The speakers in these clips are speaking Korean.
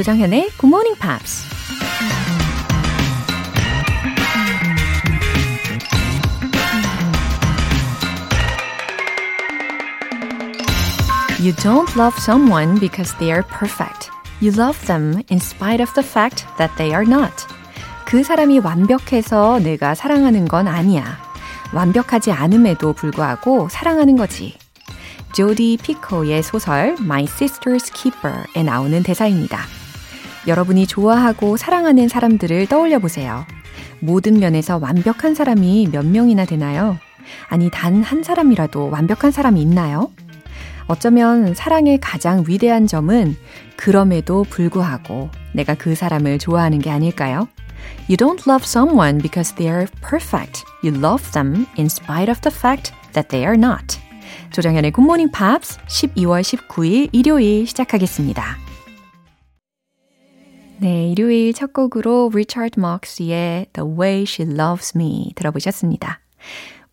조정현의 Good Morning Pops. You don't love someone because they are perfect. You love them in spite of the fact that they are not. 그 사람이 완벽해서 내가 사랑하는 건 아니야. 완벽하지 않음에도 불구하고 사랑하는 거지. 조디 피코의 소설 My Sister's Keeper에 나오는 대사입니다. 여러분이 좋아하고 사랑하는 사람들을 떠올려 보세요. 모든 면에서 완벽한 사람이 몇 명이나 되나요? 아니, 단 한 사람이라도 완벽한 사람이 있나요? 어쩌면 사랑의 가장 위대한 점은 그럼에도 불구하고 내가 그 사람을 좋아하는 게 아닐까요? You don't love someone because they are perfect. You love them in spite of the fact that they are not. 조정현의 굿모닝 팝스 12월 19일 일요일 시작하겠습니다. 네, 일요일 첫 곡으로 리차드 막스의 The Way She Loves Me 들어보셨습니다.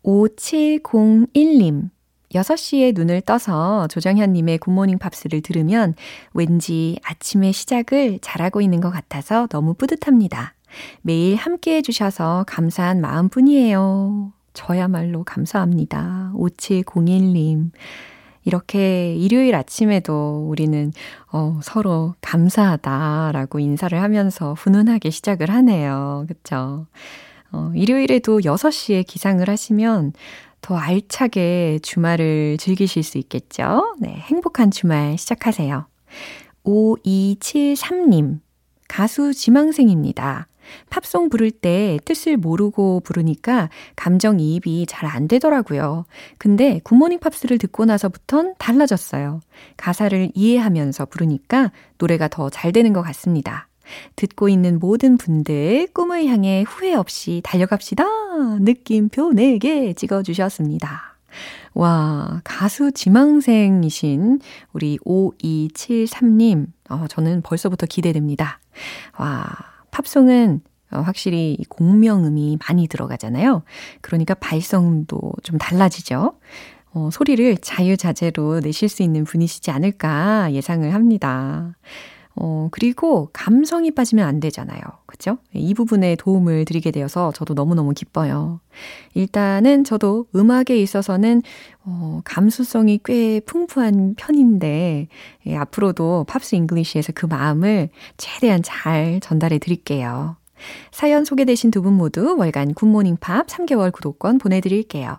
5701님 6시에 눈을 떠서 조정현님의 굿모닝 팝스를 들으면 왠지 아침의 시작을 잘하고 있는 것 같아서 너무 뿌듯합니다. 매일 함께 해주셔서 감사한 마음뿐이에요. 저야말로 감사합니다. 5701님. 이렇게 일요일 아침에도 우리는 어, 서로 감사하다라고 인사를 하면서 훈훈하게 시작을 하네요. 그쵸? 어, 일요일에도 6시에 기상을 하시면 더 알차게 주말을 즐기실 수 있겠죠? 네, 행복한 주말 시작하세요. 5273님, 가수 지망생입니다. 팝송 부를 때 뜻을 모르고 부르니까 감정이입이 잘 안 되더라고요. 근데 굿모닝 팝스를 듣고 나서부턴 달라졌어요. 가사를 이해하면서 부르니까 노래가 더 잘 되는 것 같습니다. 듣고 있는 모든 분들 꿈을 향해 후회 없이 달려갑시다. 느낌표 4개 찍어주셨습니다. 와, 가수 지망생이신 우리 5273님, 어, 저는 벌써부터 기대됩니다. 와, 팝송은 어, 확실히 공명음이 많이 들어가잖아요. 그러니까 발성도 좀 달라지죠. 어, 소리를 자유자재로 내실 수 있는 분이시지 않을까 예상을 합니다. 어, 그리고 감성이 빠지면 안 되잖아요. 그쵸? 이 부분에 도움을 드리게 되어서 저도 너무너무 기뻐요. 일단은 저도 음악에 있어서는, 어, 감수성이 꽤 풍부한 편인데, 예, 앞으로도 Pops English에서 그 마음을 최대한 잘 전달해 드릴게요. 사연 소개되신 두 분 모두 월간 굿모닝 팝 3개월 구독권 보내드릴게요.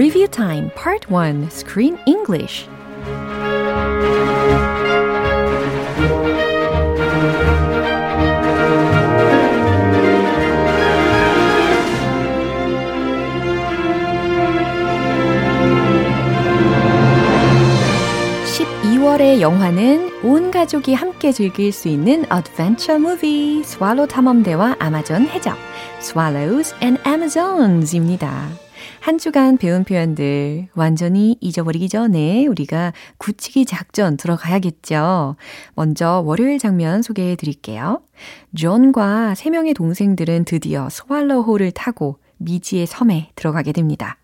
Review Time Part 1 Screen English 12월의 영화는 온 가족이 함께 즐길 수 있는 adventure movie 스왈로 탐험대와 아마존 해적 Swallows and Amazons입니다. 한 주간 배운 표현들 완전히 잊어버리기 전에 우리가 굳히기 작전 들어가야겠죠. 먼저 월요일 장면 소개해 드릴게요. 존과 세 명의 동생들은 드디어 스왈로호를 타고 미지의 섬에 들어가게 됩니다.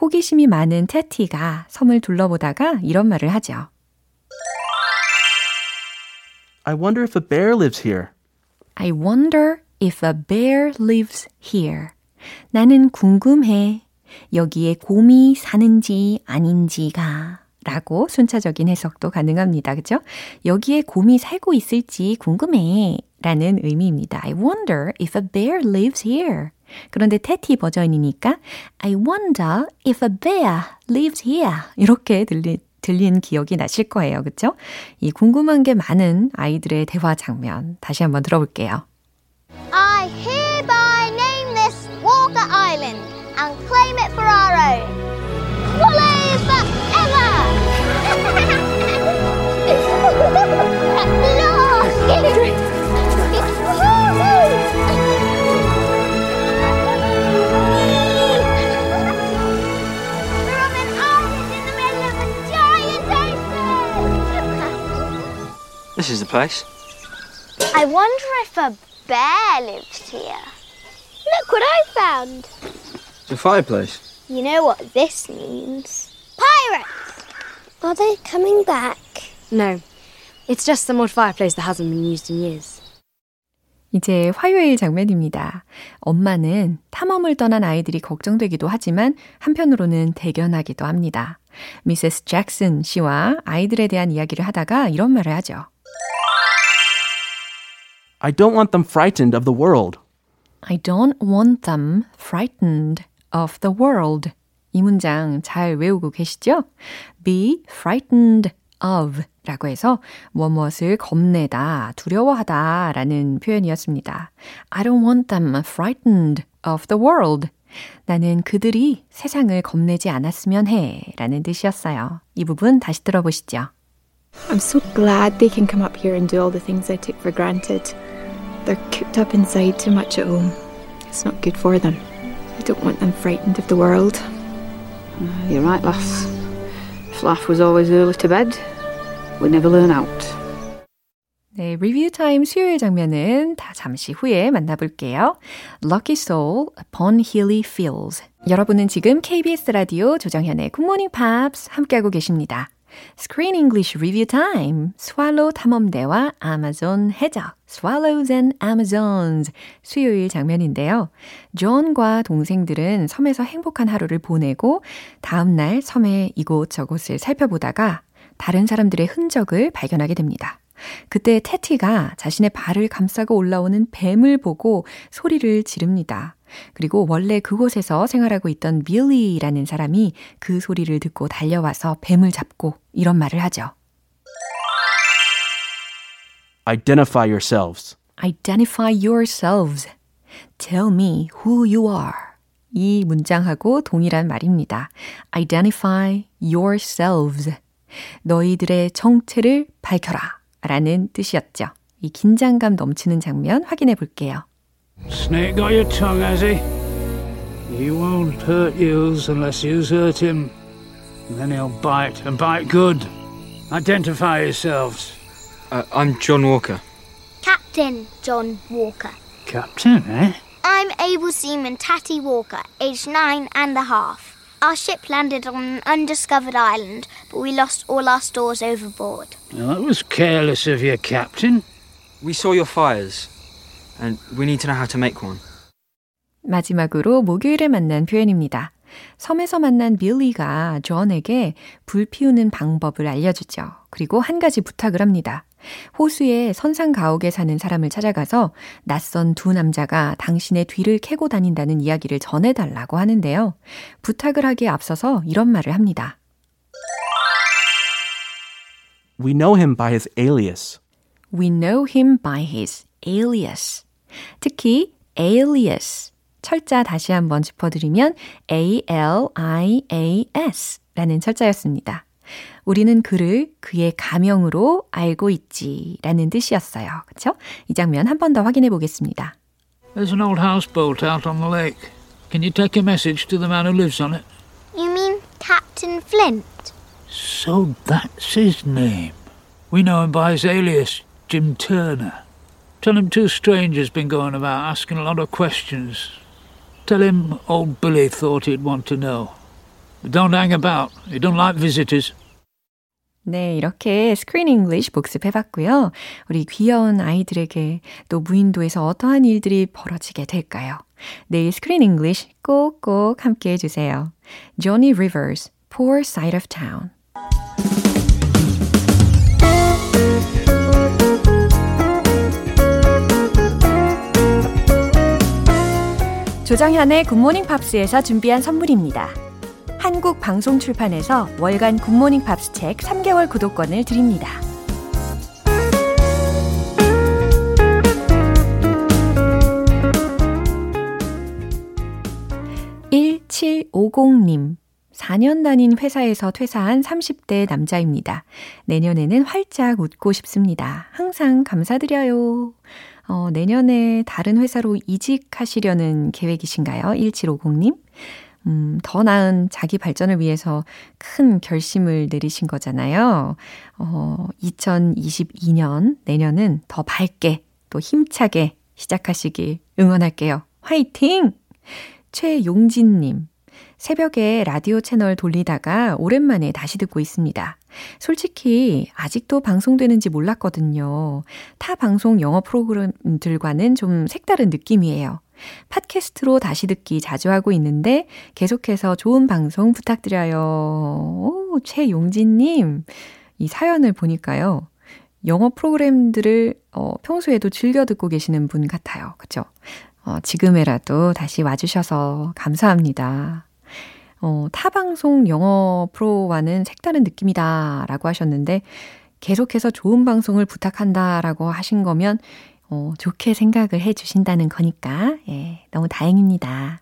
호기심이 많은 테티가 섬을 둘러보다가 이런 말을 하죠. I wonder if a bear lives here. I wonder if a bear lives here. 나는 궁금해. 여기에 곰이 사는지 아닌지가 라고 순차적인 해석도 가능합니다. 그죠? 여기에 곰이 살고 있을지 궁금해 라는 의미입니다. I wonder if a bear lives here. 그런데 테티 버전이니까 I wonder if a bear lives here. 이렇게 들리, 들린 기억이 나실 거예요. 그쵸? 이 궁금한 게 많은 아이들의 대화 장면 다시 한번 들어볼게요. I This is the place. I wonder if a bear lives here. Look what I found. The fireplace. You know what this means. Pirates! Are they coming back? No, it's just some old fireplace that hasn't been used in years. 이제 화요일 장면입니다. 엄마는 탐험을 떠난 아이들이 걱정되기도 하지만 한편으로는 대견하기도 합니다. 미세스 잭슨 씨와 아이들에 대한 이야기를 하다가 이런 말을 하죠. I don't want them frightened of the world. I don't want them frightened of the world. 이 문장 잘 외우고 계시죠? be frightened of 라고 해서 무엇을 겁내다, 두려워하다 라는 표현이었습니다. I don't want them frightened of the world. 나는 그들이 세상을 겁내지 않았으면 해 라는 뜻이었어요. 이 부분 다시 들어보시죠. I'm so glad they can come up here and do all the things I took for granted. They're cooped up inside too much at home. It's not good for them. I don't want them frightened of the world. You're right, lass. Flaff was always early to bed. We never learn out. 네, 리뷰 타임 수요일 장면은 다 잠시 후에 만나볼게요. Lucky Soul, Upon Hilly Fields. 여러분은 지금 KBS 라디오 조정현의 굿모닝 팝스 함께하고 계십니다. Screen English Review Time. 스왈로우 탐험대와 아마존 해적. Swallows and Amazons. 수요일 장면인데요. 존과 동생들은 섬에서 행복한 하루를 보내고 다음날 섬의 이곳저곳을 살펴보다가 다른 사람들의 흔적을 발견하게 됩니다. 그때 테티가 자신의 발을 감싸고 올라오는 뱀을 보고 소리를 지릅니다. 그리고 원래 그곳에서 생활하고 있던 빌리라는 사람이 그 소리를 듣고 달려와서 뱀을 잡고 이런 말을 하죠. Identify yourselves. Identify yourselves. Tell me who you are. 이 문장하고 동일한 말입니다. Identify yourselves. 너희들의 정체를 밝혀라. 라는 뜻이었죠. 이 긴장감 넘치는 장면 확인해 볼게요. Snake got your tongue, has he? He won't hurt yous unless yous hurt him. And then he'll bite, and bite good. Identify yourselves. Uh, I'm John Walker. Captain John Walker. Captain, eh? I'm able seaman Tatty Walker, aged nine and a half. Our ship landed on an undiscovered island, but we lost all our stores overboard. Well, that was careless of you, Captain. We saw your fires, and we need to know how to make one. 마지막으로 목요일에 만난 표현입니다. 섬에서 만난 빌리가 존에게 불 피우는 방법을 알려주죠. 그리고 한 가지 부탁을 합니다. 호수의 선상 가옥에 사는 사람을 찾아가서 낯선 두 남자가 당신의 뒤를 캐고 다닌다는 이야기를 전해달라고 하는데요. 부탁을 하기에 앞서서 이런 말을 합니다. We know him by his alias. We know him by his alias. 특히 alias. 철자 다시 한번 짚어드리면 A-L-I-A-S 라는 철자였습니다. 우리는 그를 그의 가명으로 알고 있지 라는 뜻이었어요. 그쵸? 이 장면 한 번 더 확인해 보겠습니다. There's an old houseboat out on the lake. Can you take a message to the man who lives on it? You mean Captain Flint? So that's his name. We know him by his alias, Jim Turner. Tell him two strangers been going about asking a lot of questions. Tell him old Billy thought he'd want to know. But don't hang about. He don't like visitors. 네, 이렇게 스크린 잉글리시 복습해 봤고요. 우리 귀여운 아이들에게 또 무인도에서 어떠한 일들이 벌어지게 될까요? 내일 스크린 잉글리시 꼭꼭 함께 해 주세요. Johnny Rivers, Poor Side of Town. 조정현의 굿모닝 팝스에서 준비한 선물입니다. 한국 방송 출판에서 월간 굿모닝 팝스 책 3개월 구독권을 드립니다. (1750님) 4년 다닌 회사에서 퇴사한 30대 남자입니다. 내년에는 활짝 웃고 싶습니다. 항상 감사드려요. 어, 내년에 다른 회사로 이직하시려는 계획이신가요? 1750님? 음, 더 나은 자기 발전을 위해서 큰 결심을 내리신 거잖아요. 어, 2022년, 내년은 더 밝게 또 힘차게 시작하시길 응원할게요. 화이팅! 최용진님, 새벽에 라디오 채널 돌리다가 오랜만에 다시 듣고 있습니다. 솔직히 아직도 방송되는지 몰랐거든요. 타 방송 영어 프로그램들과는 좀 색다른 느낌이에요. 팟캐스트로 다시 듣기 자주 하고 있는데 계속해서 좋은 방송 부탁드려요. 오, 최용진님, 이 사연을 보니까요. 영어 프로그램들을 어, 평소에도 즐겨 듣고 계시는 분 같아요. 그죠? 어, 지금에라도 다시 와주셔서 감사합니다. 어, 타 방송 영어 프로와는 색다른 느낌이다 라고 하셨는데, 계속해서 좋은 방송을 부탁한다 라고 하신 거면, 어, 좋게 생각을 해 주신다는 거니까, 예, 너무 다행입니다.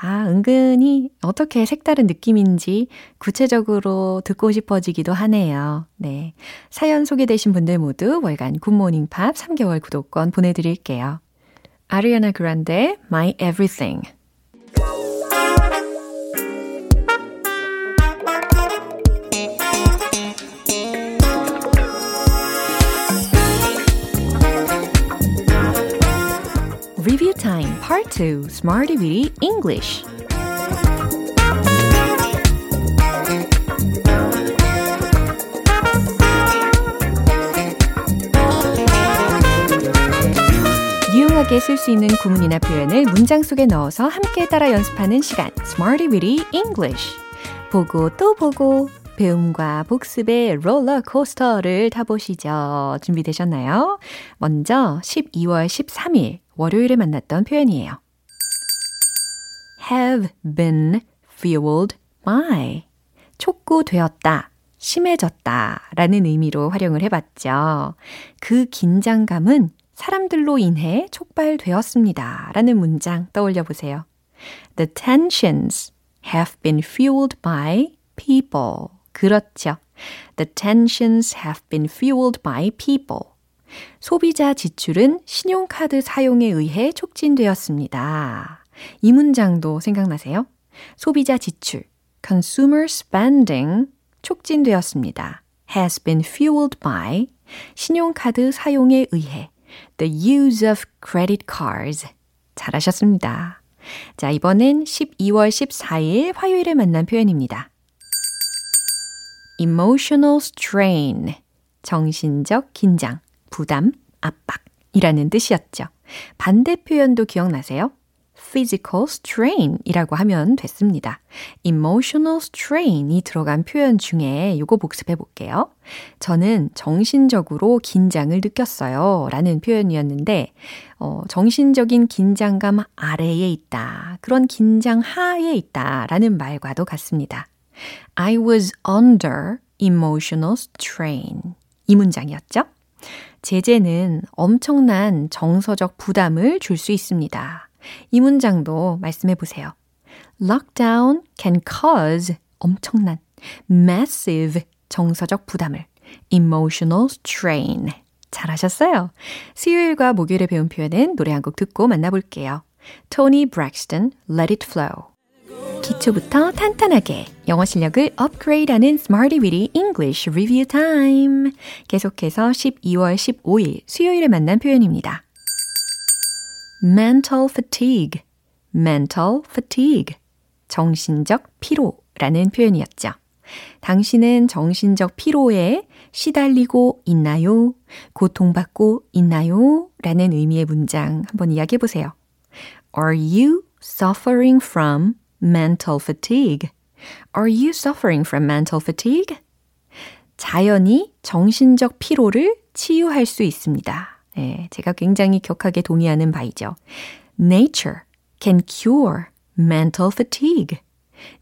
아, 은근히 어떻게 색다른 느낌인지 구체적으로 듣고 싶어지기도 하네요. 네. 사연 소개되신 분들 모두 월간 굿모닝 팝 3개월 구독권 보내드릴게요. 아리아나 그란데, My Everything. 2 Smarty Weedy English Smarty Weedy English 보고 또 보고 배움과 복습의 롤러코스터를 타보시죠. 준비되셨나요? 먼저 12월 13일 월요일에 만났던 표현이에요. Have been fueled by 촉구되었다, 심해졌다 라는 의미로 활용을 해봤죠. 그 긴장감은 사람들로 인해 촉발되었습니다 라는 문장 떠올려 보세요. The tensions have been fueled by people. 그렇죠. The tensions have been fueled by people. 소비자 지출은 신용카드 사용에 의해 촉진되었습니다. 이 문장도 생각나세요? 소비자 지출, consumer spending 촉진되었습니다. has been fueled by 신용카드 사용에 의해 the use of credit cards. 잘하셨습니다. 자, 이번엔 12월 14일 화요일에 만난 표현입니다. emotional strain. 정신적 긴장, 부담, 압박이라는 뜻이었죠. 반대 표현도 기억나세요? Physical strain 이라고 하면 됐습니다. emotional strain이 들어간 표현 중에 이거 복습해 볼게요. 저는 정신적으로 긴장을 느꼈어요. 라는 표현이었는데, 어, 정신적인 긴장감 아래에 있다. 그런 긴장 하에 있다. 라는 말과도 같습니다. I was under emotional strain. 이 문장이었죠? 제재는 엄청난 정서적 부담을 줄 수 있습니다. 이 문장도 말씀해 보세요. Lockdown can cause 엄청난 massive 정서적 부담을 emotional strain. 잘하셨어요. 수요일과 목요일에 배운 표현은 노래 한 곡 듣고 만나볼게요. Tony Braxton, Let It Flow. 기초부터 탄탄하게 영어 실력을 업그레이드하는 Smarty Weedy English Review Time. 계속해서 12월 15일 수요일에 만난 표현입니다. Mental fatigue, mental fatigue. 정신적 피로라는 표현이었죠. 당신은 정신적 피로에 시달리고 있나요? 고통받고 있나요? 라는 의미의 문장 한번 이야기해 보세요. Are you suffering from mental fatigue? Are you suffering from mental fatigue? 자연이 정신적 피로를 치유할 수 있습니다. 예, 제가 굉장히 격하게 동의하는 바이죠. Nature can cure mental fatigue.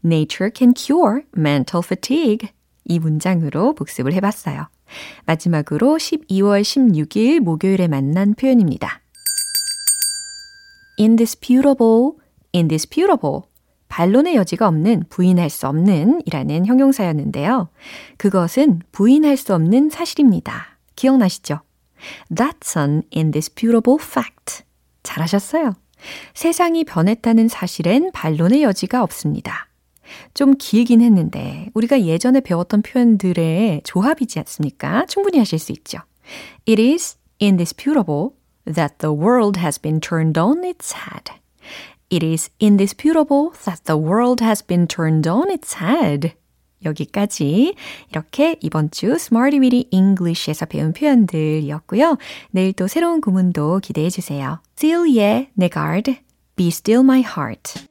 Nature can cure mental fatigue. 이 문장으로 복습을 해봤어요. 마지막으로 12월 16일 목요일에 만난 표현입니다. indisputable, indisputable. 반론의 여지가 없는, 부인할 수 없는 이라는 형용사였는데요. 그것은 부인할 수 없는 사실입니다. 기억나시죠? That's an indisputable fact. 잘하셨어요. 세상이 변했다는 사실엔 반론의 여지가 없습니다. 좀 길긴 했는데 우리가 예전에 배웠던 표현들의 조합이지 않습니까? 충분히 하실 수 있죠. It is indisputable that the world has been turned on its head. It is indisputable that the world has been turned on its head. 여기까지 이렇게 이번 주 Smarty Weedy English에서 배운 표현들이었고요. 내일 또 새로운 구문도 기대해 주세요. Still의 Negard, Be Still My Heart.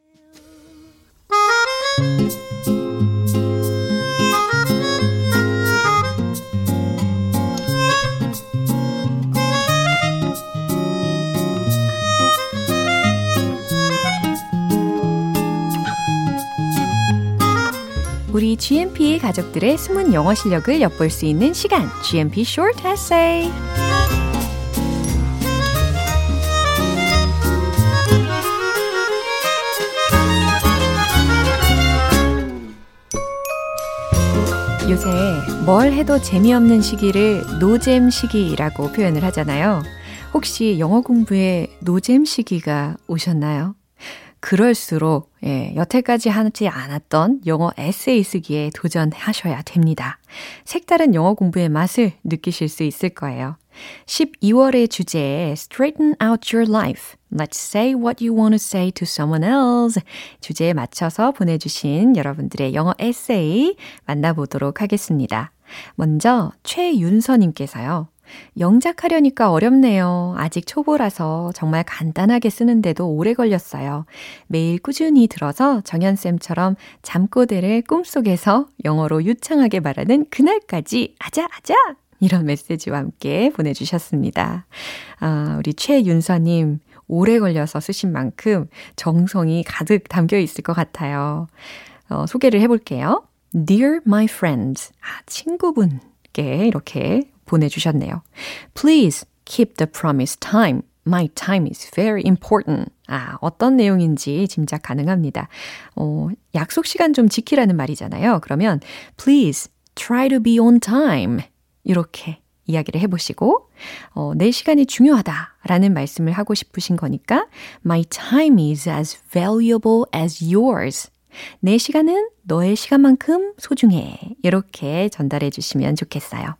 우리 GMP 가족들의 숨은 영어 실력을 엿볼 수 있는 시간, GMP Short Essay. 요새 뭘 해도 재미없는 시기를 노잼 시기라고 표현을 하잖아요. 혹시 영어 공부에 노잼 시기가 오셨나요? 그럴수록 예, 여태까지 하지 않았던 영어 에세이 쓰기에 도전하셔야 됩니다. 색다른 영어 공부의 맛을 느끼실 수 있을 거예요. 12월의 주제 Straighten out your life. Let's say what you want to say to someone else. 주제에 맞춰서 보내주신 여러분들의 영어 에세이 만나보도록 하겠습니다. 먼저 최윤서님께서요. 영작하려니까 어렵네요. 아직 초보라서 정말 간단하게 쓰는데도 오래 걸렸어요. 매일 꾸준히 들어서 정연쌤처럼 잠꼬대를 꿈속에서 영어로 유창하게 말하는 그날까지 아자, 아자! 이런 메시지와 함께 보내주셨습니다. 아, 우리 최윤서님, 오래 걸려서 쓰신 만큼 정성이 가득 담겨 있을 것 같아요. 어, 소개를 해볼게요. Dear my friends. 아, 친구분께 이렇게 보내주셨네요. Please keep the promised time. My time is very important. 아, 어떤 내용인지 짐작 가능합니다. 어, 약속 시간 좀 지키라는 말이잖아요. 그러면 please try to be on time. 이렇게 이야기를 해보시고, 어, 내 시간이 중요하다라는 말씀을 하고 싶으신 거니까, My time is as valuable as yours. 내 시간은 너의 시간만큼 소중해. 이렇게 전달해 주시면 좋겠어요.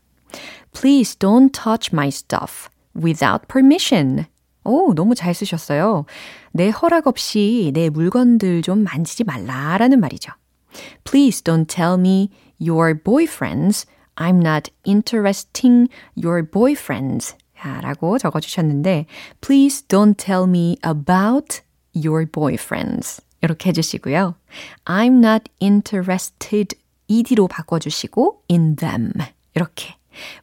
Please don't touch my stuff without permission. 오, 너무 잘 쓰셨어요. 내 허락 없이 내 물건들 좀 만지지 말라라는 말이죠. Please don't tell me your boyfriends. I'm not interesting your boyfriends. 라고 적어주셨는데, please don't tell me about your boyfriends. 이렇게 해주시고요. I'm not interested ed로 바꿔주시고, in them. 이렇게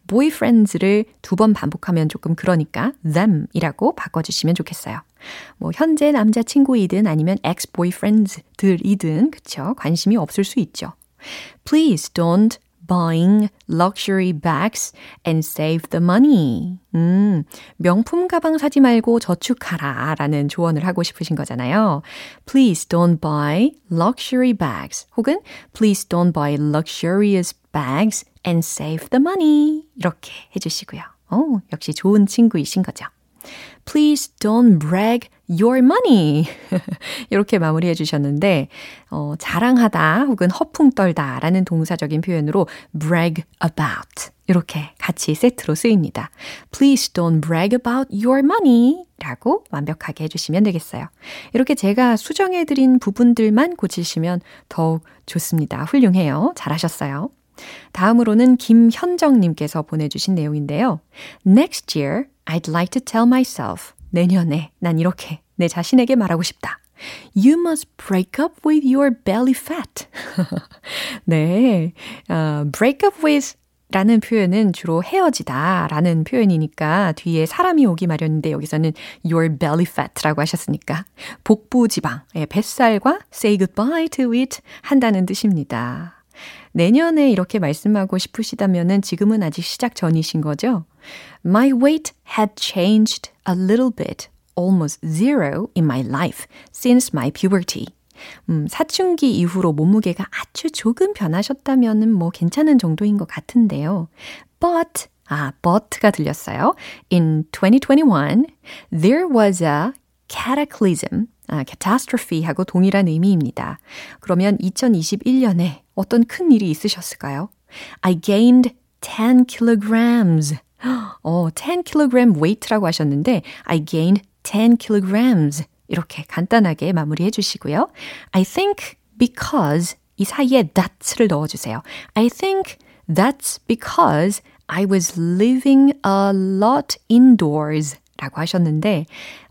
boyfriends를 두 번 반복하면 조금 그러니까 them이라고 바꿔주시면 좋겠어요. 뭐 현재 남자친구이든 아니면 ex-boyfriends들이든 그쵸? 관심이 없을 수 있죠. Please don't buying luxury bags and save the money. 음, 명품 가방 사지 말고 저축하라 라는 조언을 하고 싶으신 거잖아요. Please don't buy luxury bags 혹은 Please don't buy luxurious bags and save the money. 이렇게 해주시고요. 오, 역시 좋은 친구이신 거죠. Please don't brag your money. 이렇게 마무리해 주셨는데, 어, 자랑하다 혹은 허풍 떨다 라는 동사적인 표현으로 brag about. 이렇게 같이 세트로 쓰입니다. Please don't brag about your money. 라고 완벽하게 해주시면 되겠어요. 이렇게 제가 수정해드린 부분들만 고치시면 더욱 좋습니다. 훌륭해요. 잘하셨어요. 다음으로는 김현정님께서 보내주신 내용인데요. Next year, I'd like to tell myself. 내년에 난 이렇게 내 자신에게 말하고 싶다. You must break up with your belly fat. 네. Uh, break up with 라는 표현은 주로 헤어지다 라는 표현이니까 뒤에 사람이 오기 마련인데 여기서는 your belly fat라고 하셨으니까 복부 지방, 예, 뱃살과 say goodbye to it 한다는 뜻입니다. 내년에 이렇게 말씀하고 싶으시다면은 지금은 아직 시작 전이신 거죠? My weight had changed a little bit, almost zero in my life since my puberty. 음, 사춘기 이후로 몸무게가 아주 조금 변하셨다면은 뭐 괜찮은 정도인 것 같은데요. But, 아, but가 들렸어요. In 2021, there was a cataclysm, 아, catastrophe하고 동일한 의미입니다. 그러면 2021년에 어떤 큰 일이 있으셨을까요? I gained 10 kilograms. 어, 10 kilogram weight라고 하셨는데 I gained 10 kilograms. 이렇게 간단하게 마무리해 주시고요. I think because 이 사이에 that를 넣어 주세요. I think that's because I was living a lot indoors 라고 하셨는데,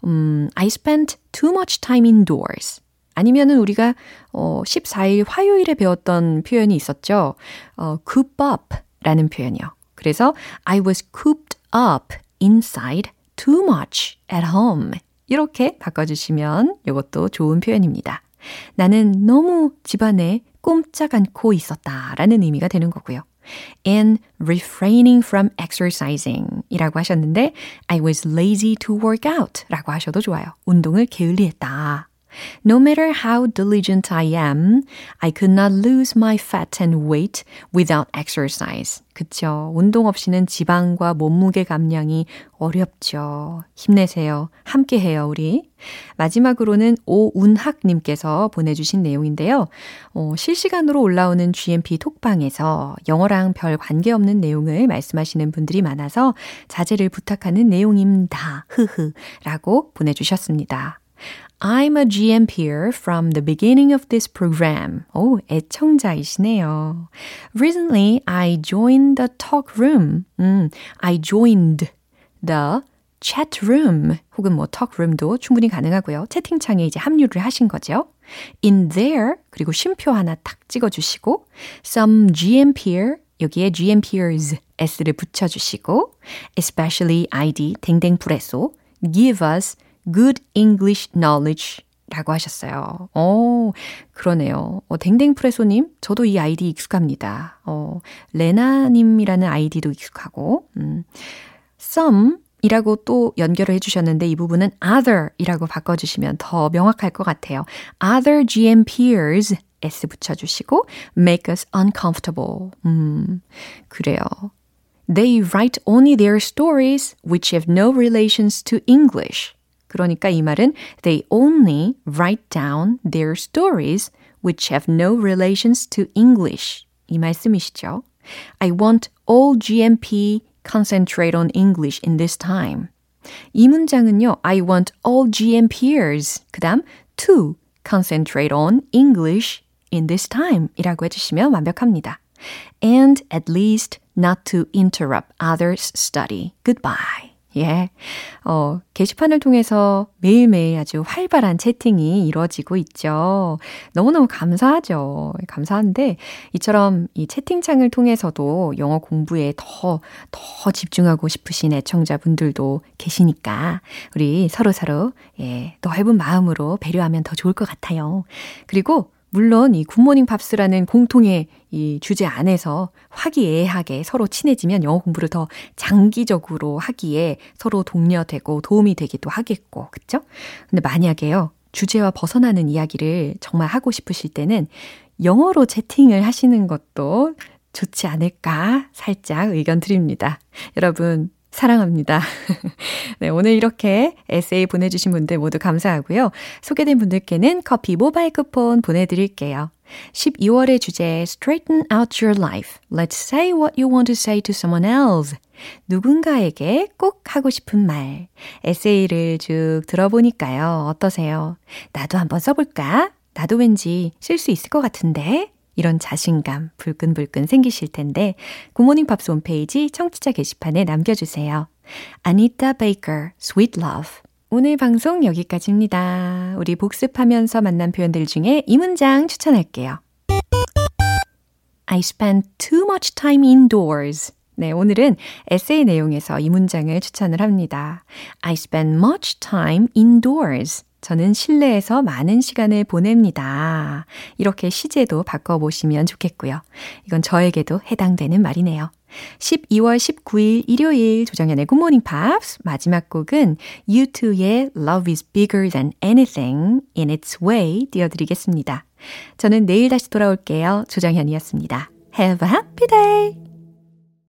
음, I spent too much time indoors. 아니면은 우리가 어, 14일 화요일에 배웠던 표현이 있었죠. 어, coop up 라는 표현이요. 그래서 I was cooped up inside too much at home. 이렇게 바꿔주시면 이것도 좋은 표현입니다. 나는 너무 집안에 꼼짝 않고 있었다 라는 의미가 되는 거고요. and refraining from exercising 이라고 하셨는데 I was lazy to work out 라고 하셔도 좋아요. 운동을 게을리했다. No matter how diligent I am, I could not lose my fat and weight without exercise. 그쵸. 운동 없이는 지방과 몸무게 감량이 어렵죠. 힘내세요. 함께 해요, 우리. 마지막으로는 오운학님께서 보내주신 내용인데요. 어, 실시간으로 올라오는 GMP 톡방에서 영어랑 별 관계없는 내용을 말씀하시는 분들이 많아서 자제를 부탁하는 내용입니다. 흐흐. 라고 보내주셨습니다. I'm a GM peer from the beginning of this program. 오, 애청자이시네요. Recently, I joined the talk room. 음, I joined the chat room 혹은 뭐 talk room도 충분히 가능하고요. 채팅창에 이제 합류를 하신 거죠. In there 그리고 쉼표 하나 탁 찍어주시고 some GM peer 여기에 GM peers s를 붙여주시고 especially ID 댕댕 브레소 give us good English knowledge 라고 하셨어요. 어, 그러네요. 어, 댕댕프레소님, 저도 이 아이디 익숙합니다. 어, 레나님이라는 아이디도 익숙하고, 음, some 이라고 또 연결을 해주셨는데 이 부분은 other 이라고 바꿔주시면 더 명확할 것 같아요. other GM peers s 붙여주시고 make us uncomfortable. 음, 그래요. They write only their stories which have no relations to English. 그러니까 이 말은 they only write down their stories which have no relations to English. 이 말씀이시죠. I want all GMP concentrate on English in this time. 이 문장은요, I want all GMPers. 그 다음, to concentrate on English in this time 이라고 해주시면 완벽합니다. And at least not to interrupt others' study. Goodbye. 예. 어, 게시판을 통해서 매일매일 아주 활발한 채팅이 이루어지고 있죠. 너무너무 감사하죠. 감사한데, 이처럼 이 채팅창을 통해서도 영어 공부에 더, 더 집중하고 싶으신 애청자분들도 계시니까, 우리 서로서로, 예, 넓은 마음으로 배려하면 더 좋을 것 같아요. 그리고 물론 이 굿모닝 팝스라는 공통의 이 주제 안에서 화기애애하게 서로 친해지면 영어 공부를 더 장기적으로 하기에 서로 독려되고 도움이 되기도 하겠고, 그쵸? 근데 만약에요, 주제와 벗어나는 이야기를 정말 하고 싶으실 때는 영어로 채팅을 하시는 것도 좋지 않을까 살짝 의견 드립니다. 여러분, 사랑합니다. 네, 오늘 이렇게 에세이 보내주신 분들 모두 감사하고요. 소개된 분들께는 커피 모바일 쿠폰 보내드릴게요. 12월의 주제 Straighten out your life. Let's say what you want to say to someone else. 누군가에게 꼭 하고 싶은 말. 에세이를 쭉 들어보니까요. 어떠세요? 나도 한번 써볼까? 나도 왠지 쓸 수 있을 것 같은데? 이런 자신감 불끈불끈 생기실 텐데 굿모닝 팝스 홈페이지 청취자 게시판에 남겨주세요. 아니타 베이커, Sweet Love 오늘 방송 여기까지입니다. 우리 복습하면서 만난 표현들 중에 이 문장 추천할게요. I spent too much time indoors. 네, 오늘은 에세이 내용에서 이 문장을 추천을 합니다. I spend much time indoors. 저는 실내에서 많은 시간을 보냅니다. 이렇게 시제도 바꿔보시면 좋겠고요. 이건 저에게도 해당되는 말이네요. 12월 19일 일요일 조정연의 굿모닝 팝스 마지막 곡은 U2의 Love is bigger than anything in its way 띄워드리겠습니다. 저는 내일 다시 돌아올게요. 조정현이었습니다. Have a happy day!